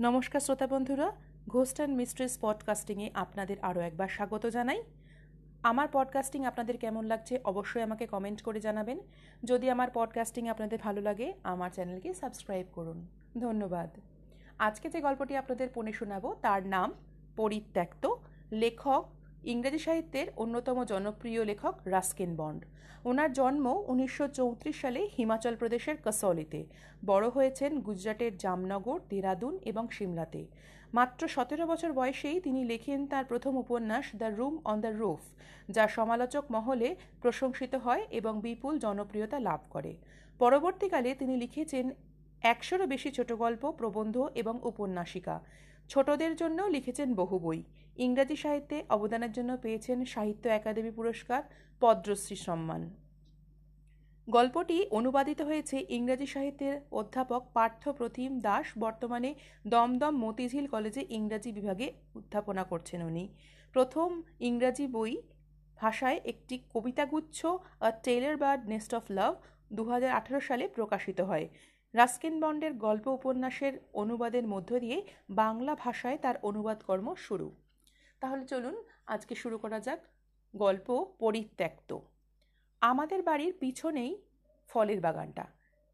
নমস্কার শ্রোতা বন্ধুরা ঘোস্ট অ্যান্ড মিস্ট্রেস পডকাস্টিংয়ে আপনাদের আরও একবার স্বাগত জানাই। আমার পডকাস্টিং আপনাদের কেমন লাগছে অবশ্যই আমাকে কমেন্ট করে জানাবেন। যদি আমার পডকাস্টিং আপনাদের ভালো লাগে, আমার চ্যানেলকে সাবস্ক্রাইব করুন। ধন্যবাদ। আজকে যে গল্পটি আপনাদের পড়ে শোনাবো, তার নাম পরিত্যক্ত লেখক ইংরেজি সাহিত্যের অন্যতম জনপ্রিয় লেখক রাস্কিন বন্ড। ওনার জন্ম উনিশশো চৌত্রিশ সালে হিমাচল প্রদেশের কসৌলিতে। বড় হয়েছেন গুজরাটের জামনগর, দেরাদুন এবং সিমলাতে। মাত্র সতেরো বছর বয়সেই তিনি লেখেন তার প্রথম উপন্যাস the room on the roof, যা সমালোচক মহলে প্রশংসিত হয় এবং বিপুল জনপ্রিয়তা লাভ করে। পরবর্তীকালে তিনি লিখেছেন একশোরও বেশি ছোট গল্প প্রবন্ধ এবং উপন্যাসিকা। ছোটদের জন্যও লিখেছেন বহু বই। ইংরাজি সাহিত্যে অবদানের জন্য পেয়েছেন সাহিত্য একাডেমি পুরস্কার, পদ্মশ্রী সম্মান। গল্পটি অনুবাদিত হয়েছে ইংরাজি সাহিত্যের অধ্যাপক পার্থ প্রতিম দাস। বর্তমানে দমদম মতিঝিল কলেজে ইংরাজি বিভাগে উত্থাপনা করছেন উনি। প্রথম ইংরাজি বই ভাষায় একটি কবিতাগুচ্ছ a tailor bird nest of love দু হাজার আঠেরো সালে প্রকাশিত হয়। রাস্কিন বন্ডের গল্প উপন্যাসের অনুবাদের মধ্য দিয়ে বাংলা ভাষায় তার অনুবাদকর্ম শুরু। তাহলে চলুন আজকে শুরু করা যাক গল্প পরিত্যক্ত। আমাদের বাড়ির পিছনেই ফলের বাগানটা।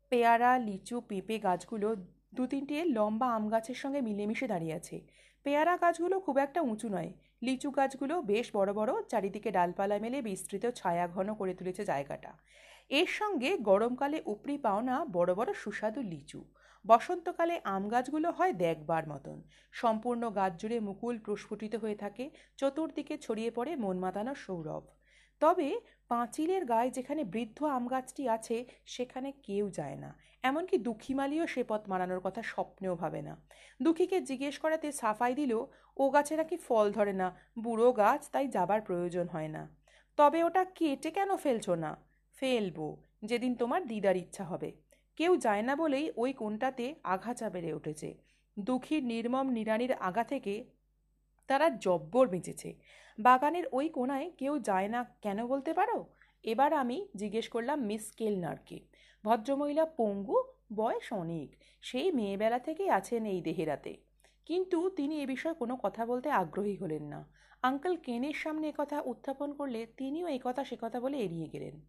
পেয়ারা, লিচু, পেঁপে গাছগুলো দু তিনটে লম্বা আম গাছের সঙ্গে মিলেমিশে দাঁড়িয়ে আছে। পেয়ারা গাছগুলো খুব একটা উঁচু নয়। লিচু গাছগুলো বেশ বড় বড়, চারিদিকে ডালপালা মেলে বিস্তৃত, ছায়া ঘন করে তুলেছে জায়গাটা। এর সঙ্গে গরমকালে উপরি পাওনা বড় বড় সুস্বাদু লিচু। বসন্তকালে আম গাছগুলো হয় দেখবার মতন। সম্পূর্ণ গাছ জুড়ে মুকুল প্রস্ফুটিত হয়ে থাকে, চতুর্দিকে ছড়িয়ে পড়ে মন মাতানো সৌরভ। তবে পাঁচিলের গায়ে যেখানে বৃদ্ধ আম গাছটি আছে, সেখানে কেউ যায় না। এমনকি দুঃখীমালিও সে পথ মারানোর কথা স্বপ্নেও ভাবে না। দুঃখীকে জিজ্ঞেস করাতে সাফাই দিল ও গাছে নাকি ফল ধরে না? বুড়ো গাছ, তাই যাবার প্রয়োজন হয় না। তবে ওটা কেটে কেন ফেলছো না? ফেলব, যেদিন তোমার দিদার ইচ্ছা হবে। কেউ যায় না বলেই ওই কোনটাতে আঘাচা বেড়ে উঠেছে। দুঃখীর নির্মম নিরানির আগা থেকে তারা জব্বর বেঁচেছে। বাগানের ওই কোনায় কেউ যায় না কেন বলতে পারো? এবার আমি জিজ্ঞেস করলাম মিস কেলনারকে। ভদ্রমহিলা পঙ্গু, বয়স অনেক, সেই মেয়েবেলা থেকেই আছেন এই দেহেরাতে। কিন্তু তিনি এ বিষয়ে কোনো কথা বলতে আগ্রহী হলেন না। আঙ্কেল কেনের সামনে কথা উত্থাপন করলে তিনিও এই কথা সে কথা বলে এড়িয়ে গেলেন।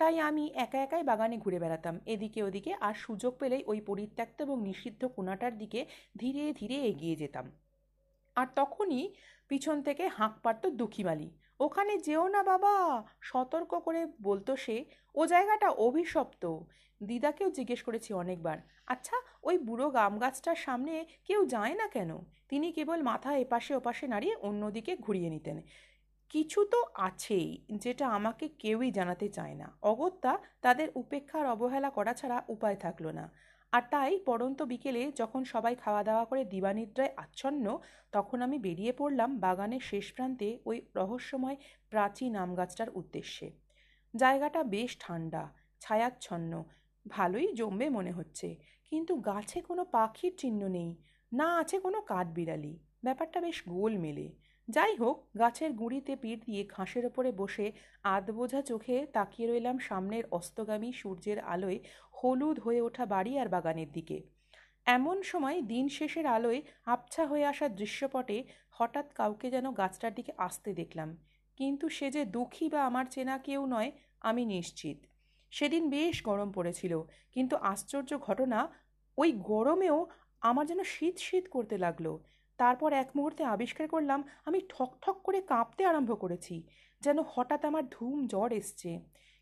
তাই আমি একা একাই বাগানে ঘুরে বেড়াতাম। এদিকে ওদিকে আর সুযোগ পেলেই ওই পরিত্যক্ত এবং নিষিদ্ধ কোনাটার দিকে ধীরে ধীরে এগিয়ে যেতাম। আর তখনই পিছন থেকে হাঁক পারত দুঃখীমালি। ওখানে যেও না বাবা! সতর্ক করে বলতো সে। ও জায়গাটা অভিশপ্ত! দিদাকেও জিজ্ঞেস করেছি অনেকবার। আচ্ছা ওই বুড়ো গাম গাছটার সামনে কেউ যায় না কেন? তিনি কেবল মাথা এপাশে ওপাশে নাড়িয়ে অন্যদিকে ঘুরিয়ে নিতেন। কিছু তো আছেই যেটা আমাকে কেউই জানাতে চায় না। অগত্যা তাদের উপেক্ষার অবহেলা করা ছাড়া উপায় থাকল না। আর তাই পড়ন্ত বিকেলে যখন সবাই খাওয়া দাওয়া করে দিবানিদ্রায় আচ্ছন্ন, তখন আমি বেরিয়ে পড়লাম বাগানের শেষ প্রান্তে ওই রহস্যময় প্রাচীন আম গাছটার উদ্দেশ্যে। জায়গাটা বেশ ঠান্ডা, ছায়াচ্ছন্ন, ভালোই জমবে মনে হচ্ছে। কিন্তু গাছে কোনো পাখির চিহ্ন নেই, না আছে কোনো কাঠবিড়ালি। ব্যাপারটা বেশ গোল মেলে যাই হোক গাছের গুঁড়িতে পিঠ দিয়ে ঘাসের ওপরে বসে আধবোঝা চোখে তাকিয়ে রইলাম সামনের অস্তগামী সূর্যের আলোয় হলুদ হয়ে ওঠা বাড়ি আর বাগানের দিকে। এমন সময় দিন শেষের আলোয় আবছা হয়ে আসা দৃশ্যপটে হঠাৎ কাউকে যেন গাছটার দিকে আসতে দেখলাম। কিন্তু সে যে দুঃখী বা আমার চেনা কেউ নয়, আমি নিশ্চিত। সেদিন বেশ গরম পড়েছিল, কিন্তু আশ্চর্য ঘটনা, ওই গরমেও আমার যেন শীত শীত করতে লাগল। তারপর এক মুহূর্তে আবিষ্কার করলাম, আমি ঠক ঠক করে কাঁপতে আরম্ভ করেছি, যেন হঠাৎ আমার ধুম জ্বর এসছে।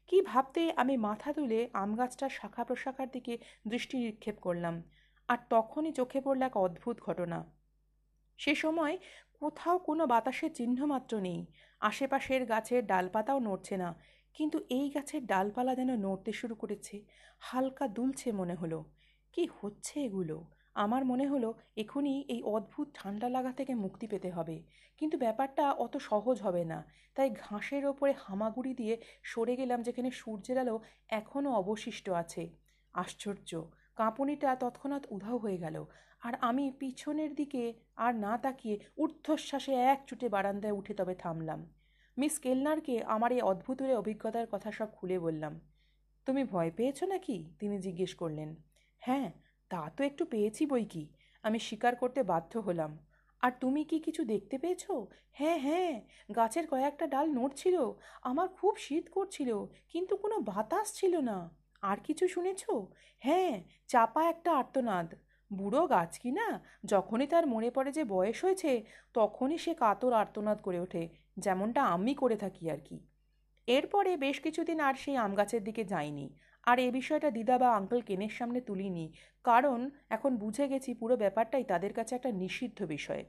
কি ভাবতে আমি মাথা তুলে আম গাছটার শাখা প্রশাখার দিকে দৃষ্টি নিক্ষেপ করলাম, আর তখনই চোখে পড়ল এক অদ্ভুত ঘটনা। সে সময় কোথাও কোনো বাতাসের চিহ্নমাত্র নেই, আশেপাশের গাছের ডালপাতাও নড়ছে না, কিন্তু এই গাছের ডালপালা যেন নড়তে শুরু করেছে, হালকা দুলছে মনে হলো, কি হচ্ছে এগুলো? আমার মনে হলো এখনই এই অদ্ভুত ঠান্ডা লাগা থেকে মুক্তি পেতে হবে। কিন্তু ব্যাপারটা অত সহজ হবে না। তাই ঘাসের ওপরে হামাগুড়ি দিয়ে সরে গেলাম যেখানে সূর্যের আলো এখনও অবশিষ্ট আছে। আশ্চর্য, কাঁপুনিটা তৎক্ষণাৎ উধাও হয়ে গেল। আর আমি পিছনের দিকে আর না তাকিয়ে ঊর্ধ্বশ্বাসে এক চুটে বারান্দায় উঠে তবে থামলাম। মিস কেলনারকে আমার এই অদ্ভুতের অভিজ্ঞতার কথা সব খুলে বললাম। তুমি ভয় পেয়েছ নাকি? তিনি জিজ্ঞেস করলেন। হ্যাঁ তা তো একটু পেয়েছি বই কি? আমি স্বীকার করতে বাধ্য হলাম। আর তুমি কি কিছু দেখতে পেয়েছ? হ্যাঁ হ্যাঁ গাছের কয়েকটা ডাল নড়ছিল, আমার খুব শীত করছিল, কিন্তু কোনো বাতাস ছিল না। আর কিছু শুনেছ? হ্যাঁ চাপা একটা আর্তনাদ। বুড়ো গাছ কি না? যখনই তার মনে পড়ে যে বয়স হয়েছে, তখনই সে কাতর আর্তনাদ করে ওঠে, যেমনটা আমি করে থাকি আর কি। এরপরে বেশ কিছুদিন আর সেই আম গাছের দিকে যাইনি। আর এ বিষয়টা দিদা বা আঙ্কেল কেনের সামনে তুলিনি, কারণ এখন বুঝে গেছি পুরো ব্যাপারটাই তাদের কাছে একটা নিষিদ্ধ বিষয়।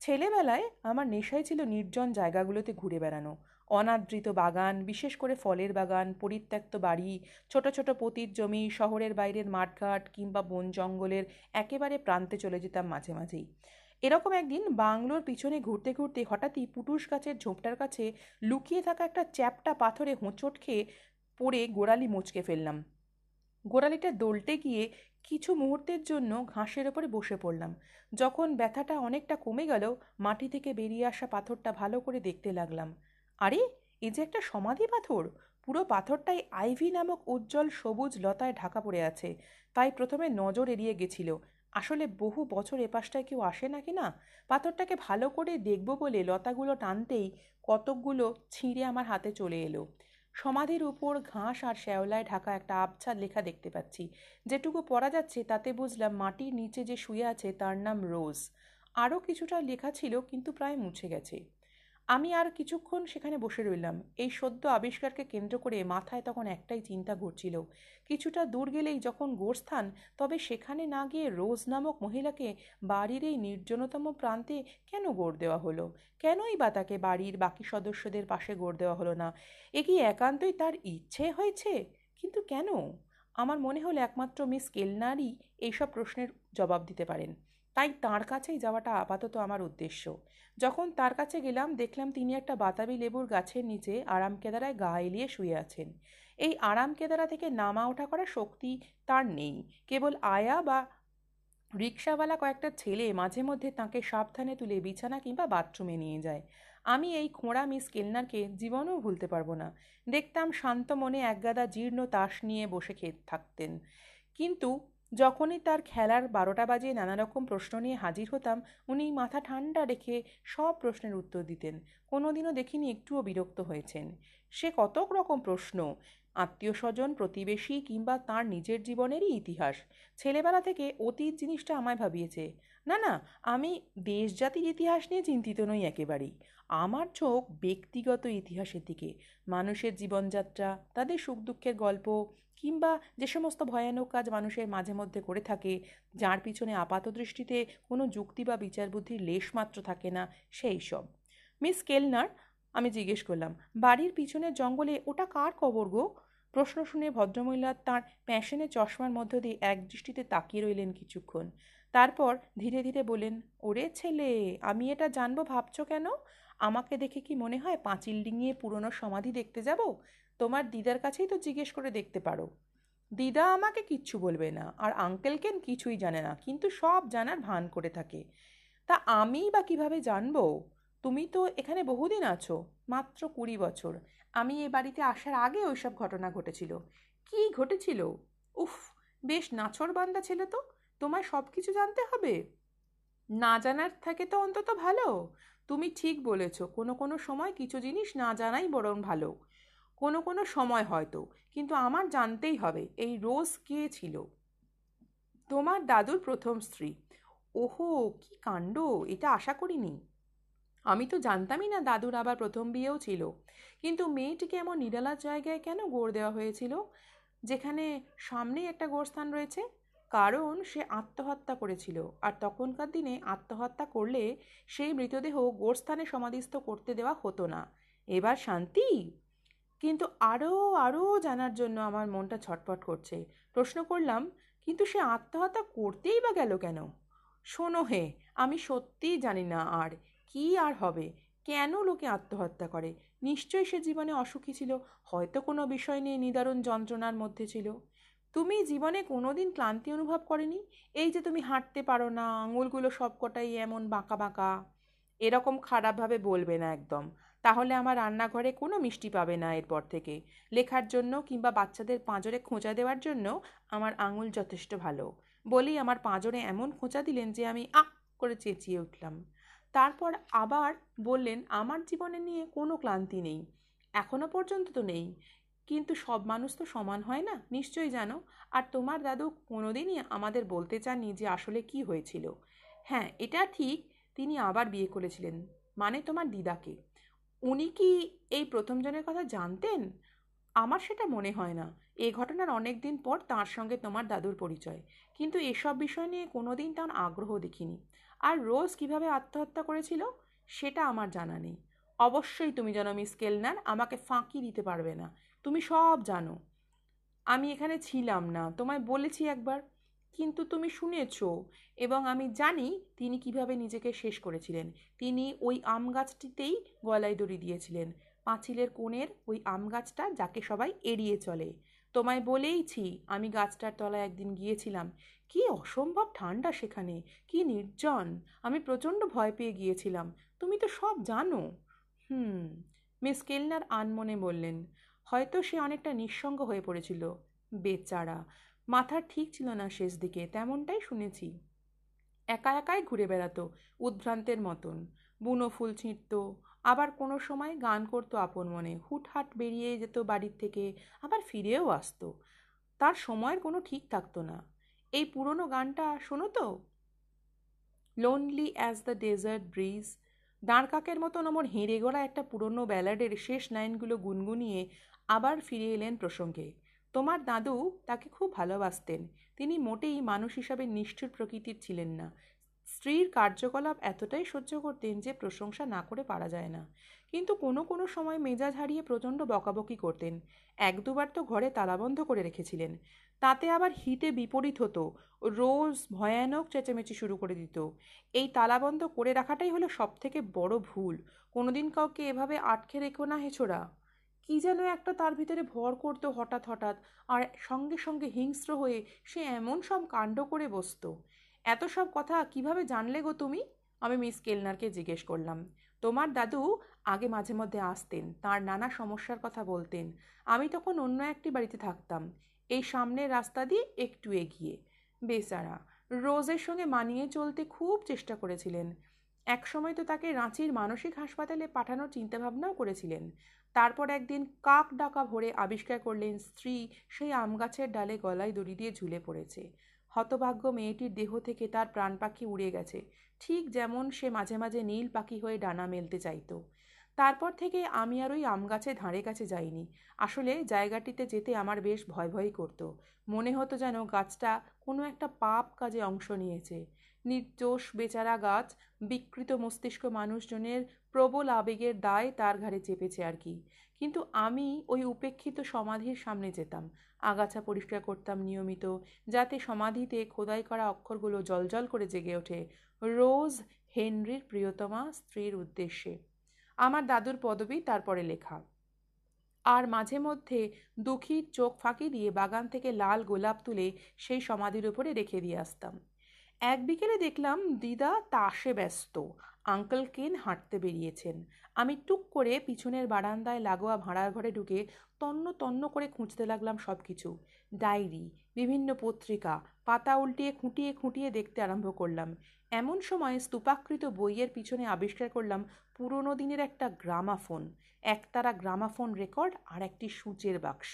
ছেলেবেলায় আমার নেশাই ছিল নির্জন জায়গাগুলোতে ঘুরে বেড়ানো। অনাদৃত বাগান, বিশেষ করে ফলের বাগান, পরিত্যক্ত বাড়ি, ছোট ছোট পতির জমি, শহরের বাইরের মাঠঘাট কিংবা বন জঙ্গলের একেবারে প্রান্তে চলে যেতাম মাঝে মাঝেই। এরকম একদিন বাংলোর পিছনে ঘুরতে ঘুরতে হঠাৎই পুটুস গাছের ঝোপটার কাছে লুকিয়ে থাকা একটা চ্যাপটা পাথরে হোঁচট খেয়ে পড়ে গোড়ালি মুচকে ফেললাম। গোড়ালিটা দোলটে গিয়ে কিছু মুহূর্তের জন্য ঘাসের ওপরে বসে পড়লাম। যখন ব্যথাটা অনেকটা কমে গেল, মাটি থেকে বেরিয়ে আসা পাথরটা ভালো করে দেখতে লাগলাম। আরে, এ যে একটা সমাধি পাথর! পুরো পাথরটাই আইভি নামক উজ্জ্বল সবুজ লতায় ঢাকা পড়ে আছে। তাই প্রথমে নজর এড়িয়ে গেছিল। আসলে বহু বছর এপাশটায় কেউ আসে নাকি না? পাথরটাকে ভালো করে দেখব বলে লতাগুলো টানতেই কতকগুলো ছিঁড়ে আমার হাতে চলে এলো। সমাধির উপর ঘাস আর শ্যাওলায় ঢাকা একটা আবছাদ লেখা দেখতে পাচ্ছি। যেটুকু পড়া যাচ্ছে, তাতে বুঝলাম মাটির নিচে যে শুয়ে আছে তার নাম রোজ। আরও কিছুটা লেখা ছিল, কিন্তু প্রায় মুছে গেছে। আমি আর কিছুক্ষণ সেখানে বসে রইলাম। এই সদ্য আবিষ্কারকে কেন্দ্র করে মাথায় তখন একটাই চিন্তা ঘুরছিল। কিছুটা দূর গেলেই যখন গোরস্থান, তবে সেখানে না গিয়ে রোজ নামক মহিলাকে বাড়ির এই নির্জনতম প্রান্তে কেন গড় দেওয়া হলো? কেনই বা তাকে বাড়ির বাকি সদস্যদের পাশে গড় দেওয়া হলো না? এ কি একান্তই তার ইচ্ছে হয়েছে? কিন্তু কেন? আমার মনে হলো একমাত্র মিস কেলনারই এইসব প্রশ্নের জবাব দিতে পারেন। তাই তাঁর কাছেই যাওয়াটা আপাতত আমার উদ্দেশ্য। যখন তার কাছে গেলাম, দেখলাম তিনি একটা বাতাবি লেবুর গাছের নিচে আরাম কেদারায় গা এলিয়ে শুয়ে আছেন। এই আরাম কেদারা থেকে নামা ওঠা করার শক্তি তার নেই। কেবল আয়া বা রিক্সাওয়ালা কয়েকটা ছেলে মাঝে মধ্যে তাকে সাবধানে তুলে বিছানা কিংবা বাথরুমে নিয়ে যায়। আমি এই খোঁড়া মিস কেলনারকে জীবনেও ভুলতে পারব না। দেখতাম শান্ত মনে একগাদা জীর্ণ তাস নিয়ে বসে খেয়ে থাকতেন। কিন্তু যখনই তার খেলার বারোটা বাজে নানা রকম প্রশ্ন নিয়ে হাজির হতাম, উনি মাথা ঠান্ডা রেখে সব প্রশ্নের উত্তর দিতেন। কোনোদিনও দেখিনি একটুও বিরক্ত হয়েছেন। সে কত রকম প্রশ্ন আত্মীয় স্বজন প্রতিবেশী কিংবা তার নিজের জীবনেরই ইতিহাস। ছেলেবেলা থেকে অতীত জিনিসটা আমায় ভাবিয়েছে। না না, আমি দেশ জাতির ইতিহাস নিয়ে চিন্তিত নই একেবারেই। আমার চোখ ব্যক্তিগত ইতিহাসের দিকে। মানুষের জীবনযাত্রা, তাদের সুখ দুঃখের গল্প কিংবা যে সমস্ত ভয়ানক কাজ মানুষের মাঝে মধ্যে করে থাকে, যার পিছনে আপাত দৃষ্টিতে কোনো যুক্তি বা বিচার বুদ্ধির লেশমাত্র থাকে না, সেই সব। মিস কেলনার, আমি জিজ্ঞেস করলাম, বাড়ির পিছনের জঙ্গলে ওটা কার কবর গো? প্রশ্ন শুনে ভদ্রমহিলা তাঁর প্যাশনে চশমার মধ্য দিয়ে এক দৃষ্টিতে তাকিয়ে রইলেন কিছুক্ষণ। তারপর ধীরে ধীরে বলেন ওরে ছেলে, আমি এটা জানব ভাবছ কেন? আমাকে দেখে কি মনে হয় পাঁচিল ডিঙিয়ে পুরনো সমাধি দেখতে যাব? তোমার দিদার কাছেই তো জিজ্ঞেস করে দেখতে পারো। দিদা আমাকে কিচ্ছু বলবে না, আর আঙ্কেলকেন কিছুই জানে না, কিন্তু সব জানার ভান করে থাকে। তা আমি বা কীভাবে জানব? তুমি তো এখানে বহুদিন আছো, মাত্র কুড়ি বছর। আমি এ বাড়িতে আসার আগে ওইসব ঘটনা ঘটেছিল। কি ঘটেছিল? উফ, বেশ নাছর বান্দা ছেলে তো, তোমায় সব কিছু জানতে হবে? না জানার থাকে তো অন্তত ভালো। তুমি ঠিক বলেছ, কোনো কোনো সময় কিছু জিনিস না জানাই বরং ভালো। কোনো কোনো সময় হয়তো, কিন্তু আমার জানতেই হবে এই রোজ কে ছিল। তোমার দাদুর প্রথম স্ত্রী। ওহো, কি কাণ্ড, এটা আশা করিনি। আমি তো জানতামই না দাদুর আবার প্রথম বিয়েও ছিল। কিন্তু মেয়েটিকে এমন নিরালা জায়গায় কেন গোড় দেওয়া হয়েছিল? যেখানে সামনেই একটা গোরস্থান রয়েছে। কারণ সে আত্মহত্যা করেছিল, আর তখনকার দিনে আত্মহত্যা করলে সেই মৃতদেহ গোরস্থানে সমাধিস্থ করতে দেওয়া হতো না। এবার শান্তি? কিন্তু আরও আরও জানার জন্য আমার মনটা ছটপট করছে। প্রশ্ন করলাম, কিন্তু সে আত্মহত্যা করতেই বা গেল কেন? শোনো হে, আমি সত্যিই জানি না আর কি আর হবে। কেন লোকে আত্মহত্যা করে? নিশ্চয়ই সে জীবনে অসুখী ছিল, হয়তো কোনো বিষয় নিয়ে নিদারুণ যন্ত্রণার মধ্যে ছিল। তুমি জীবনে কোনো দিন ক্লান্তি অনুভব করেনি? এই যে তুমি হাঁটতে পারো না, আঙুলগুলো সবকটাই এমন বাঁকা বাঁকা। এরকম খারাপভাবে বলবে না একদম। তাহলে আমার রান্নাঘরে কোনো মিষ্টি পাবে না এরপর থেকে। লেখার জন্য কিংবা বাচ্চাদের পাঁজরে খোঁচা দেওয়ার জন্য আমার আঙুল যথেষ্ট ভালো। বলেই আমার পাঁজরে এমন খোঁচা দিলেন যে আমি আক করে চেঁচিয়ে উঠলাম। তারপর আবার বললেন, আমার জীবনে নিয়ে কোনো ক্লান্তি নেই। এখনও পর্যন্ত তো নেই। কিন্তু সব মানুষ তো সমান হয় না, নিশ্চয়ই জানো? আর তোমার দাদু কোনোদিনই আমাদের বলতে চাননি যে আসলে কি হয়েছিল। হ্যাঁ এটা ঠিক, তিনি আবার বিয়ে করেছিলেন। মানে তোমার দিদাকে। উনি কি এই প্রথমজনের কথা জানতেন? আমার সেটা মনে হয় না। এ ঘটনার অনেক দিন পর তার সঙ্গে তোমার দাদুর পরিচয়। কিন্তু এসব বিষয় নিয়ে কোনো দিন তার আগ্রহ দেখিনি। আর রোজ কীভাবে আত্মহত্যা করেছিল, সেটা আমার জানা নেই। অবশ্যই তুমি জানো মিস কেলনার আমাকে ফাঁকি দিতে পারবে না। তুমি সব জানো। আমি এখানে ছিলাম না। তোমায় বলেছি একবার। কিন্তু তুমি শুনেছ এবং আমি জানি তিনি কীভাবে নিজেকে শেষ করেছিলেন। তিনি ওই আম গাছটিতেই গলায় দড়ি দিয়েছিলেন। পাঁচিলের কোণের ওই আম গাছটা যাকে সবাই এড়িয়ে চলে। তোমায় বলেইছি, আমি গাছটার তলায় একদিন গিয়েছিলাম। কি অসম্ভব ঠান্ডা সেখানে, কি নির্জন। আমি প্রচণ্ড ভয় পেয়ে গিয়েছিলাম। তুমি তো সব জানো। হুম, মিস কেলনার আনমনে বললেন, হয়তো সে অনেকটা নিঃসঙ্গ হয়ে পড়েছিল। বেচারা মাথা ঠিক ছিল না শেষ দিকে, তেমনটাই শুনেছি। একা একাই ঘুরে বেড়াতো, উদ্ভ্রান্তের মতন। বুনো ফুল ছিঁড়ত, আবার কোনো সময় গান করতো আপন মনে, হুটহাট বেরিয়ে যেত বাড়ির থেকে, আবার ফিরেও আসতো। তার সময়ের কোনো ঠিক থাকতো না। এই পুরনো গানটা শোনো তো? Lonely as the desert bridge দাঁড়কাকের মতন আমার হেঁড়ে গড়া একটা পুরনো ব্যালাডের শেষ লাইনগুলো গুনগুনিয়ে আবার ফিরে এলেন প্রসঙ্গে। তোমার দাদু তাকে খুব ভালোবাসতেন। তিনি মোটেই মানুষ হিসাবে নিষ্ঠুর প্রকৃতির ছিলেন না। স্ত্রীর কার্যকলাপ এতটাই সহ্য করতেন যে প্রশংসা না করে পারা যায় না। কিন্তু কোনো কোনো সময় মেজাজ হারিয়ে প্রচণ্ড বকাবকি করতেন। এক দুবার তো ঘরে তালাবন্ধ করে রেখেছিলেন। তাতে আবার হিতে বিপরীত হতো। রোজ ভয়ানক চেঁচামেচি শুরু করে দিত। এই তালাবন্ধ করে রাখাটাই হলো সবথেকে বড় ভুল। কোনোদিন কাউকে এভাবে আটকে রেখো না হেছোড়া কি যেন একটা তার ভিতরে ভর করতো হঠাৎ হঠাৎ আর সঙ্গে সঙ্গে হিংস্র হয়ে সে এমন সব কাণ্ড করে বসত। এত সব কথা কীভাবে জানলে গো তুমি? আমি মিস কেলনারকে জিজ্ঞেস করলাম। তোমার দাদু আগে মাঝে মধ্যে আসতেন, তার নানা সমস্যার কথা বলতেন। আমি তখন অন্য একটি বাড়িতে থাকতাম। এই সামনের রাস্তা দিয়ে একটু এগিয়ে। বেচারা রোজের সঙ্গে মানিয়ে চলতে খুব চেষ্টা করেছিলেন। একসময় তো তাকে রাঁচির মানসিক হাসপাতালে পাঠানোর চিন্তাভাবনাও করেছিলেন। তারপর একদিন কাক ডাকা ভরে আবিষ্কার করলেন স্ত্রী, সেই আম গাছের ডালে গলায় দড়ি দিয়ে ঝুলে পড়েছে। হতভাগ্য মেয়েটির দেহ থেকে তার প্রাণ পাখি উড়ে গেছে। ঠিক যেমন সে মাঝে মাঝে নীল পাখি হয়ে ডানা মেলতে চাইতো। তারপর থেকে আমি আর ওই আম গাছে ধারে কাছে যাইনি। আসলে জায়গাটিতে যেতে আমার বেশ ভয় ভয় করতো। মনে হতো যেন গাছটা কোনো একটা পাপ কাজে অংশ নিয়েছে। নির্দোষ বেচারা গাছ, বিকৃত মস্তিষ্ক মানুষজনের প্রবল আবেগের দায় তার ঘাড়ে চেপেছে আর কি। কিন্তু আমি ওই উপেক্ষিত সমাধির সামনে যেতাম, আগাছা পরিষ্কার করতাম নিয়মিত, যাতে সমাধিতে খোদাই করা অক্ষরগুলো জলজল করে জেগে ওঠে, রোজ হেনরির প্রিয়তমা স্ত্রীর উদ্দেশ্যে। আমার দাদুর পদবি তারপরে লেখা। আর মাঝে মধ্যে দুঃখীর চোখ ফাঁকি দিয়ে বাগান থেকে লাল গোলাপ তুলে সেই সমাধির উপরে রেখে দিয়ে আসতাম। এক বিকেলে দেখলাম দিদা তাসে ব্যস্ত। আঙ্কেল কেন হাঁটতে বেরিয়েছেন? আমি টুক করে পিছনের বারান্দায় লাগোয়া ভাড়ার ঘরে ঢুকে তন্ন তন্ন করে খুঁজতে লাগলাম সব কিছু ডায়েরি, বিভিন্ন পত্রিকা, পাতা উল্টিয়ে খুঁটিয়ে খুঁটিয়ে দেখতে আরম্ভ করলাম। এমন সময় স্তূপাকৃত বইয়ের পিছনে আবিষ্কার করলাম পুরনো দিনের একটা গ্রামাফোন, একতারা গ্রামাফোন রেকর্ড আর একটি সূচের বাক্স।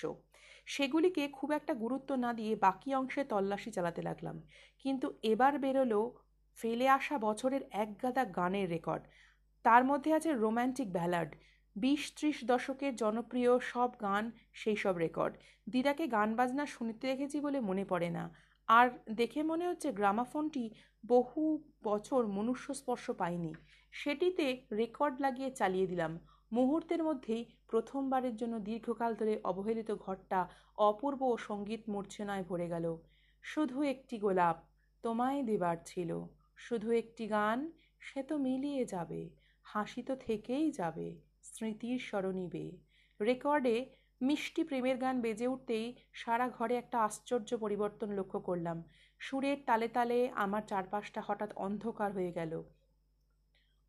সেগুলিকে খুব একটা গুরুত্ব না দিয়ে বাকি অংশে তল্লাশি চালাতে লাগলাম। কিন্তু এবার বেরোলো ফেলে আসা বছরের একগাদা গানের রেকর্ড। তার মধ্যে আছে রোম্যান্টিক ব্যালাড। বিশ ত্রিশ দশকের জনপ্রিয় সব গান সেই সব রেকর্ড। দিদাকে গান বাজনা শুনতে দেখেছি বলে মনে পড়ে না। আর দেখে মনে হচ্ছে গ্রামাফোনটি বহু বছর মনুষ্য স্পর্শ পায়নি। সেটিতে রেকর্ড লাগিয়ে চালিয়ে দিলাম। মুহূর্তের মধ্যেই প্রথমবারের জন্য দীর্ঘকাল ধরে অবহেলিত ঘরটা অপূর্ব ও সংগীত মূর্ছনায় ভরে গেল। শুধু একটি গোলাপ তোমায় দেবার ছিল। শুধু একটি গান, সে তো মিলিয়ে যাবে। হাসি তো থেকেই যাবে, স্মৃতির স্মরণীবে রেকর্ডে মিষ্টি প্রেমের গান বেজে উঠতেই সারা ঘরে একটা আশ্চর্য পরিবর্তন লক্ষ্য করলাম। সুরের তালে তালে আমার চারপাশটা হঠাৎ অন্ধকার হয়ে গেল।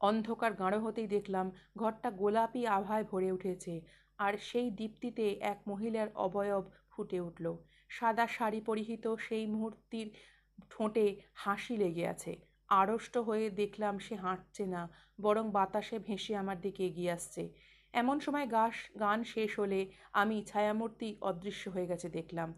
অন্ধকার গাঢ় হতেই দেখলাম ঘরটা গোলাপি আভায় ভরে উঠেছে, আর সেই দীপ্তিতে এক মহিলার অবয়ব ফুটে উঠল। সাদা শাড়ি পরিহিত সেই মুহূর্তির ঠোঁটে হাসি লেগে আছে। আড়ষ্ট হয়ে দেখলাম সে হাঁটছে না, বরং বাতাসে ভেসে আমার দিকে এগিয়ে আসছে। এমন সময় গাস, গান শেষ হলে আমি ছায়ামূর্তি অদৃশ্য হয়ে গেছে দেখলাম।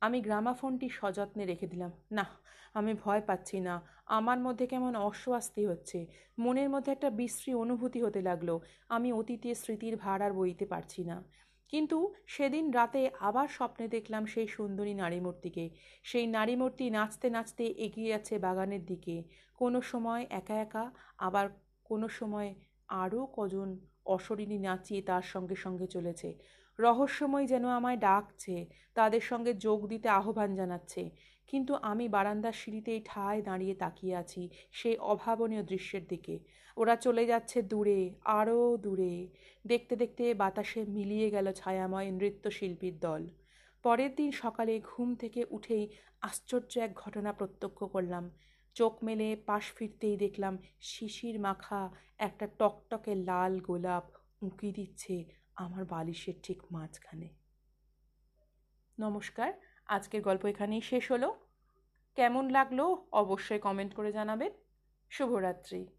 আমি গ্রামাফোনটি সযত্নে রেখে দিলাম। না, আমি ভয় পাচ্ছি না। আমার মধ্যে কেমন অস্বস্তি হচ্ছে। মনের মধ্যে একটা বিশ্রী অনুভূতি হতে লাগল। আমি অতীতের স্মৃতির ভার আর বইতে পারছি না। কিন্তু সেদিন রাতে আবার স্বপ্নে দেখলাম সেই সুন্দরী নারীমূর্তিকে। সেই নারীমূর্তি নাচতে নাচতে এগিয়ে যাচ্ছে বাগানের দিকে। কোনো সময় একা একা, আবার কোনো সময় আরও কজন অশরীরী নাচিয়ে তার সঙ্গে সঙ্গে চলেছে। রহস্যময় যেন আমায় ডাকছে, তাদের সঙ্গে যোগ দিতে আহ্বান জানাচ্ছে। কিন্তু আমি বারান্দার সিঁড়িতেই ঠায় দাঁড়িয়ে তাকিয়ে আছি সেই অভাবনীয় দৃশ্যের দিকে। ওরা চলে যাচ্ছে দূরে, আরও দূরে। দেখতে দেখতে বাতাসে মিলিয়ে গেল ছায়াময় নৃত্যশিল্পীর দল। পরের দিন সকালে ঘুম থেকে উঠেই আশ্চর্য এক ঘটনা প্রত্যক্ষ করলাম। চোখ মেলে পাশ ফিরতেই দেখলাম শিশির মাখা একটা টকটকে লাল গোলাপ উঁকি দিচ্ছে আমার বালিশের ঠিক মাঝখানে। নমস্কার, আজকের গল্প এখানেই শেষ হলো। কেমন লাগল অবশ্যই কমেন্ট করে জানাবেন। শুভরাত্রি।